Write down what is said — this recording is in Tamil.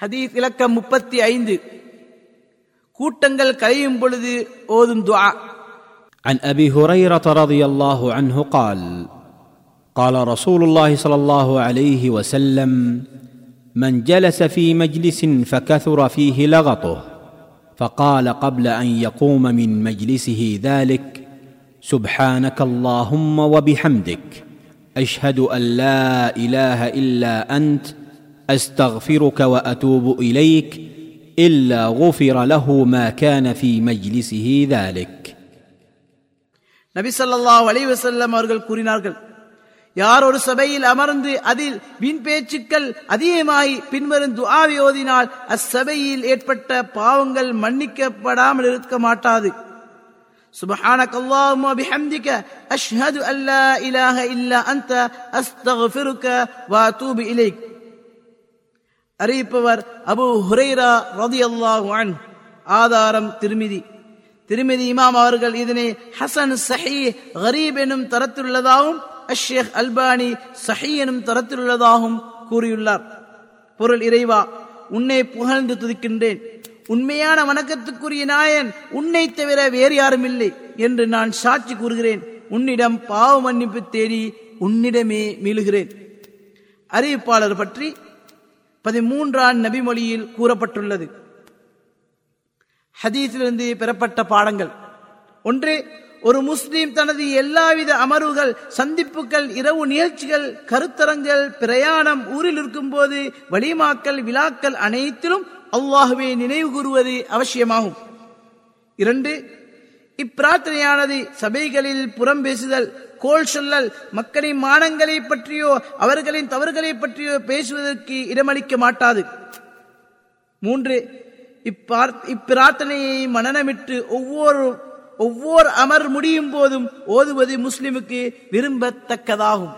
ஹதீஸ் இலக்கம் முப்பத்தி ஐந்து கூட்டங்கள் கலையும் பொழுது ஓதும் துஆ عن ابي هريره رضي الله عنه قال قال رسول الله صلى الله عليه وسلم من جلس في مجلس فكثر فيه لغطه فقال قبل ان يقوم من مجلسه ذلك سبحانك اللهم وبحمدك اشهد ان لا اله الا انت استغفرك واتوب اليك الا غفر له ما كان في مجلسه ذلك நபி ஸல்லல்லாஹு அலைஹி வஸல்லம் அவர்கள் கூறினார்கள் யார் ஒரு சபையில் அமர்ந்து அதில் வீண் பேச்சுக்கள் அதிகமாகி பின்வரும் துஆவை ஓதினால் அச்சபையில் ஏற்பட்ட பாவங்கள் மன்னிக்கப்படாமல் இருக்க மாட்டாது سبحانك اللهم وبحمدك أشهد أن لا إله إلا أنت أستغفرك وأتوب إليك அறிவிப்பவர் அபு ஹுரைரா ரதி அன் ஆதாரம் திருமிதி. திருமிதி இமாம் அவர்கள் இதனை ஹசன் சஹி ஹரீப் எனும் தரத்திலுள்ளதாகவும் அஷேக் அல்பானி சஹி எனும் தரத்திலுள்ளதாகவும் கூறியுள்ளார். பொருள் இறைவா உன்னை புகழ்ந்து துதிக்கின்றேன். உண்மையான வணக்கத்துக்குரிய நாயன் உன்னை தவிர வேறு யாரும் இல்லை என்று நான் சாட்சி கூறுகிறேன். உன்னிடம் பாவ மன்னிப்பு தேடி உன்னிடமே மீளுகிறேன். அறிவிப்பாளர் பற்றி பதிமூன்றாம் நபிமொழியில் கூறப்பட்டுள்ளது. ஹதீஸிலிருந்து பெறப்பட்ட பாடங்கள். ஒன்று ஒரு முஸ்லீம் தனது எல்லாவித அமர்வுகள் சந்திப்புகள் இரவு நிகழ்ச்சிகள் கருத்தரங்கள் பிரயாணம் ஊரில் இருக்கும்போது வலிமாக்கள் விழாக்கள் அனைத்திலும் அல்லாஹுவே நினைவு கூறுவது அவசியமாகும். இரண்டு இப்பிரார்த்தனையானது சபைகளில் புறம் பேசுதல் கோல் சொல்லல் மக்களின் மானங்களை பற்றியோ அவர்களின் தவறுகளை பற்றியோ பேசுவதற்கு இடமளிக்க மாட்டாது. மூன்று இப்பிரார்த்தனையை மனநமிட்டு ஒவ்வொரு ஒவ்வொரு அமர் முடியும் போதும் ஓதுவது முஸ்லிமுக்கு விரும்பத்தக்கதாகும்.